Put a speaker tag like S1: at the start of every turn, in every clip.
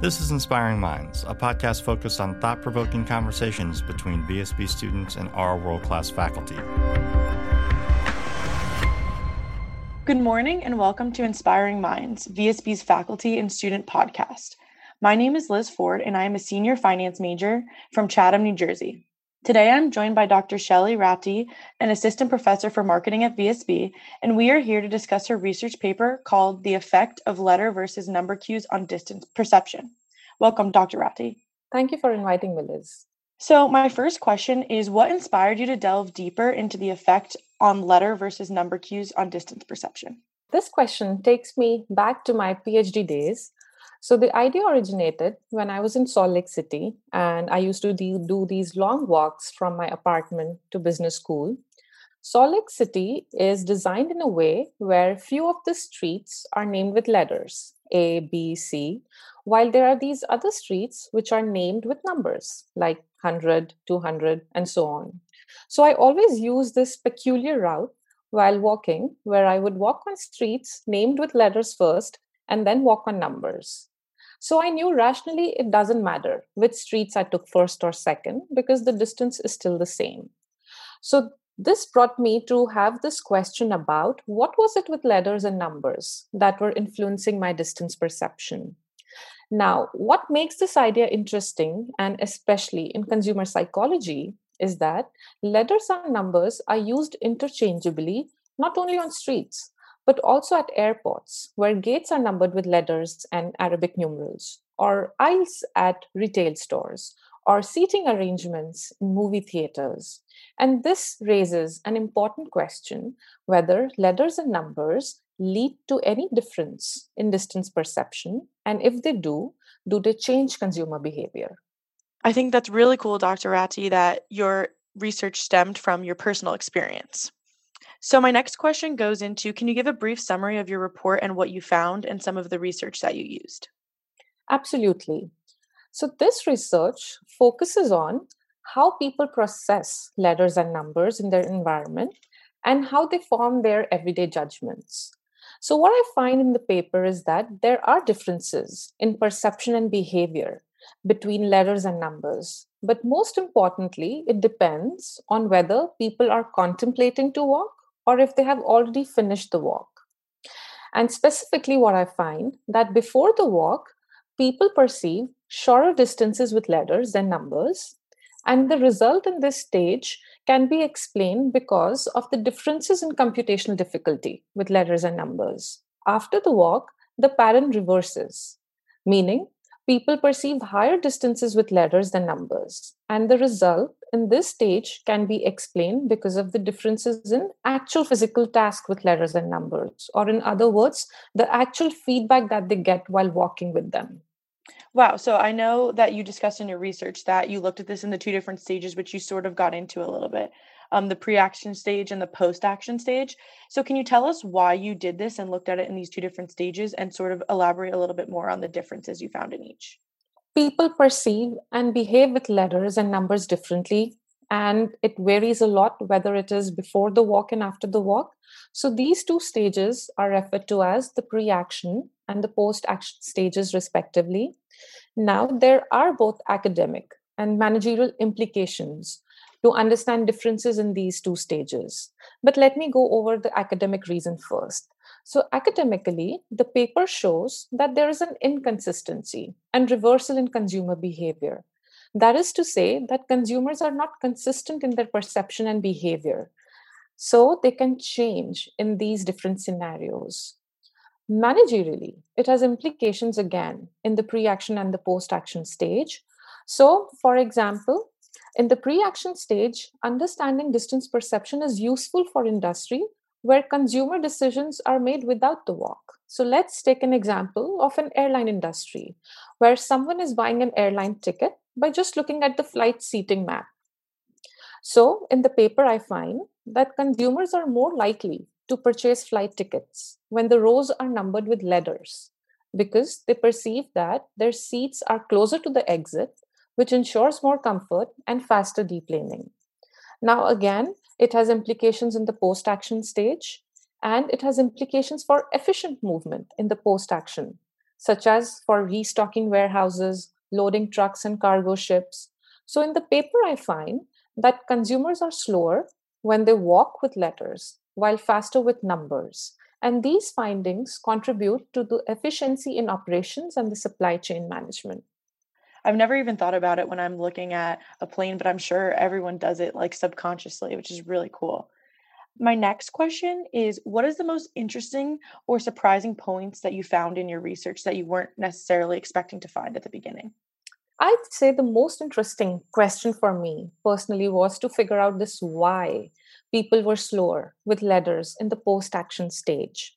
S1: This is Inspiring Minds, a podcast focused on thought provoking conversations between VSB students and our world class faculty.
S2: Good morning and welcome to Inspiring Minds, VSB's faculty and student podcast. My name is Liz Ford and I am a senior finance major from Chatham, New Jersey. Today I'm joined by Dr. Shelly Rathee, an assistant professor for marketing at VSB, and we are here to discuss her research paper called The Effect of Letter versus Number Cues on Distance Perception. Welcome, Dr. Rathee.
S3: Thank you for inviting me, Liz.
S2: So, my first question is what inspired you to delve deeper into the effect on letter versus number cues on distance perception?
S3: This question takes me back to my PhD days so the idea originated when I was in Salt Lake City, and I used to do these long walks from my apartment to business school. Salt Lake City is designed in a way where few of the streets are named with letters A, B, C, while there are these other streets which are named with numbers like 100, 200, and so on. So I always use this peculiar route while walking, where I would walk on streets named with letters first and then walk on numbers. So I knew rationally it doesn't matter which streets I took first or second because the distance is still the same. So this brought me to have this question about what was it with letters and numbers that were influencing my distance perception. Now, what makes this idea interesting, and especially in consumer psychology, is that letters and numbers are used interchangeably not only on streets, but also at airports where gates are numbered with letters and Arabic numerals, or aisles at retail stores, or seating arrangements in movie theaters. And this raises an important question whether letters and numbers lead to any difference in distance perception, and if they do, do they change consumer behavior?
S2: I think that's really cool, Dr. Rathee, that your research stemmed from your personal experience. So, my next question goes into Can you give a brief summary of your report and what you found and some of the research that you used?
S3: Absolutely. So, this research focuses on how people process letters and numbers in their environment and how they form their everyday judgments. So, what I find in the paper is that there are differences in perception and behavior between letters and numbers. But most importantly, it depends on whether people are contemplating to walk or if they have already finished the walk. And specifically, what I find that before the walk, people perceive shorter distances with letters than numbers. And the result in this stage can be explained because of the differences in computational difficulty with letters and numbers. After the walk, the pattern reverses, meaning people perceive higher distances with letters than numbers. And the result in this stage can be explained because of the differences in actual physical task with letters and numbers, or in other words, the actual feedback that they get while walking with them.
S2: Wow. So I know that you discussed in your research that you looked at this in the two different stages, which you sort of got into a little bit um, the pre action stage and the post action stage. So, can you tell us why you did this and looked at it in these two different stages and sort of elaborate a little bit more on the differences you found in each?
S3: People perceive and behave with letters and numbers differently, and it varies a lot whether it is before the walk and after the walk. So, these two stages are referred to as the pre action and the post action stages, respectively. Now, there are both academic and managerial implications to understand differences in these two stages. But let me go over the academic reason first. So, academically, the paper shows that there is an inconsistency and reversal in consumer behavior. That is to say, that consumers are not consistent in their perception and behavior. So, they can change in these different scenarios. Managerially, it has implications again in the pre action and the post action stage. So, for example, in the pre action stage, understanding distance perception is useful for industry where consumer decisions are made without the walk. So let's take an example of an airline industry where someone is buying an airline ticket by just looking at the flight seating map. So in the paper, I find that consumers are more likely to purchase flight tickets when the rows are numbered with letters because they perceive that their seats are closer to the exit which ensures more comfort and faster deep deplaning. Now, again, it has implications in the post action stage and it has implications for efficient movement in the post action. such as for restocking warehouses, loading trucks and cargo ships. So, in the paper, I find that consumers are slower when they walk with letters, while faster with numbers. And these findings contribute to the efficiency in operations and the supply chain management.
S2: I've never even thought about it when I'm looking at a plane, but I'm sure everyone does it like subconsciously, which is really cool. My next question is What is the most interesting or surprising points that you found in your research that you weren't necessarily expecting to find at the beginning?
S3: I'd say the most interesting question for me personally was to figure out this why people were slower with letters in the post action stage.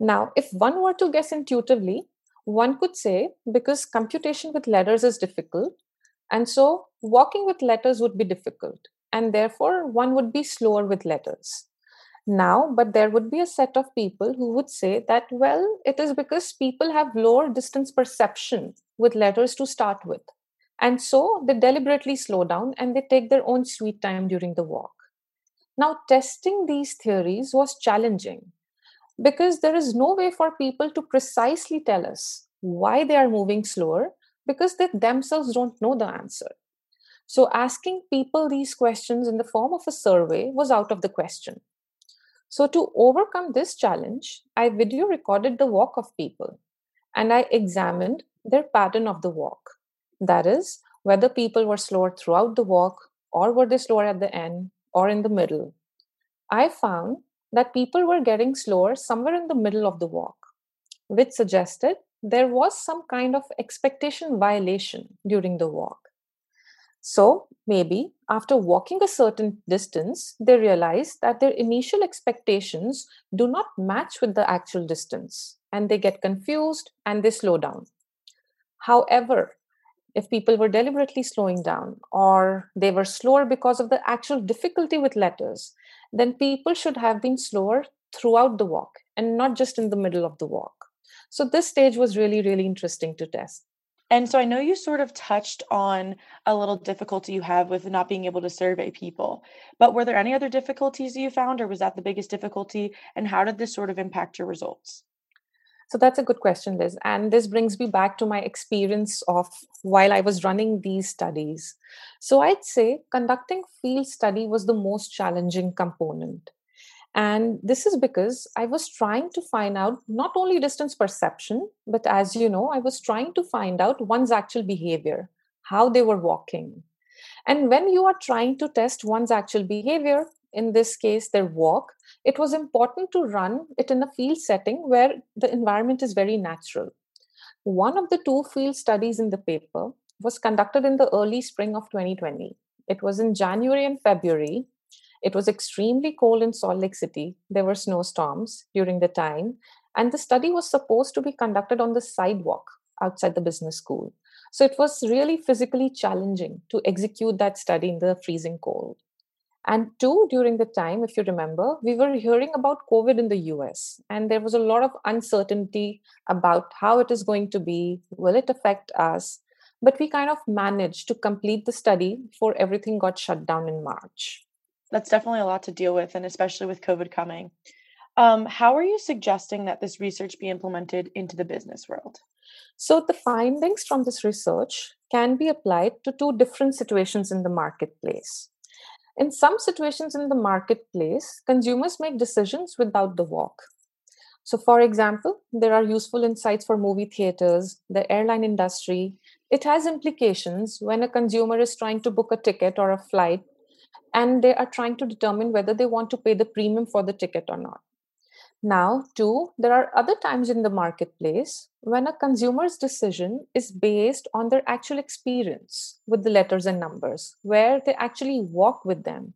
S3: Now, if one were to guess intuitively, one could say because computation with letters is difficult, and so walking with letters would be difficult, and therefore one would be slower with letters. Now, but there would be a set of people who would say that, well, it is because people have lower distance perception with letters to start with. And so they deliberately slow down and they take their own sweet time during the walk. Now, testing these theories was challenging because there is no way for people to precisely tell us why they are moving slower because they themselves don't know the answer. So, asking people these questions in the form of a survey was out of the question. So, to overcome this challenge, I video recorded the walk of people and I examined their pattern of the walk. That is, whether people were slower throughout the walk or were they slower at the end or in the middle. I found that people were getting slower somewhere in the middle of the walk, which suggested there was some kind of expectation violation during the walk. So maybe after walking a certain distance, they realize that their initial expectations do not match with the actual distance and they get confused and they slow down. However, if people were deliberately slowing down or they were slower because of the actual difficulty with letters, then people should have been slower throughout the walk and not just in the middle of the walk. So this stage was really, really interesting to test.
S2: And so I know you sort of touched on a little difficulty you have with not being able to survey people, but were there any other difficulties you found, or was that the biggest difficulty? And how did this sort of impact your results?
S3: So that's a good question, Liz. And this brings me back to my experience of while I was running these studies. So I'd say conducting field study was the most challenging component. And this is because I was trying to find out not only distance perception, but as you know, I was trying to find out one's actual behavior, how they were walking. And when you are trying to test one's actual behavior, in this case, their walk, it was important to run it in a field setting where the environment is very natural. One of the two field studies in the paper was conducted in the early spring of 2020. It was in January and February. It was extremely cold in Salt Lake City. There were snowstorms during the time. And the study was supposed to be conducted on the sidewalk outside the business school. So it was really physically challenging to execute that study in the freezing cold. And two, during the time, if you remember, we were hearing about COVID in the US, and there was a lot of uncertainty about how it is going to be, will it affect us? But we kind of managed to complete the study before everything got shut down in March.
S2: That's definitely a lot to deal with, and especially with COVID coming. Um, how are you suggesting that this research be implemented into the business world?
S3: So, the findings from this research can be applied to two different situations in the marketplace. In some situations in the marketplace, consumers make decisions without the walk. So, for example, there are useful insights for movie theaters, the airline industry. It has implications when a consumer is trying to book a ticket or a flight and they are trying to determine whether they want to pay the premium for the ticket or not. Now, too, there are other times in the marketplace when a consumer's decision is based on their actual experience with the letters and numbers, where they actually walk with them.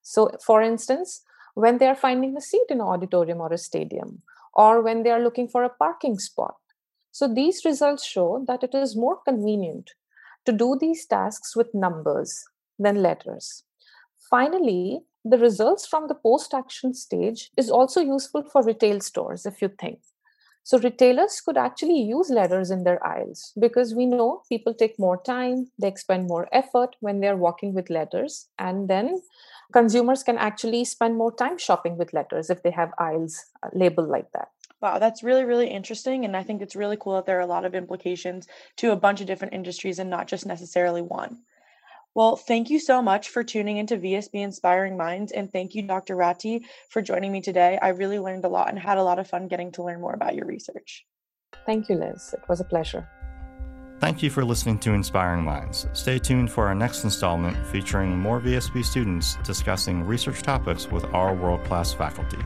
S3: So, for instance, when they are finding a seat in an auditorium or a stadium, or when they are looking for a parking spot. So, these results show that it is more convenient to do these tasks with numbers than letters. Finally, the results from the post action stage is also useful for retail stores if you think so retailers could actually use letters in their aisles because we know people take more time they expend more effort when they're walking with letters and then consumers can actually spend more time shopping with letters if they have aisles uh, labeled like that
S2: Wow, that's really, really interesting. And I think it's really cool that there are a lot of implications to a bunch of different industries and not just necessarily one. Well, thank you so much for tuning into VSB Inspiring Minds. And thank you, Dr. Rathee, for joining me today. I really learned a lot and had a lot of fun getting to learn more about your research.
S3: Thank you, Liz. It was a pleasure.
S1: Thank you for listening to Inspiring Minds. Stay tuned for our next installment featuring more VSB students discussing research topics with our world class faculty.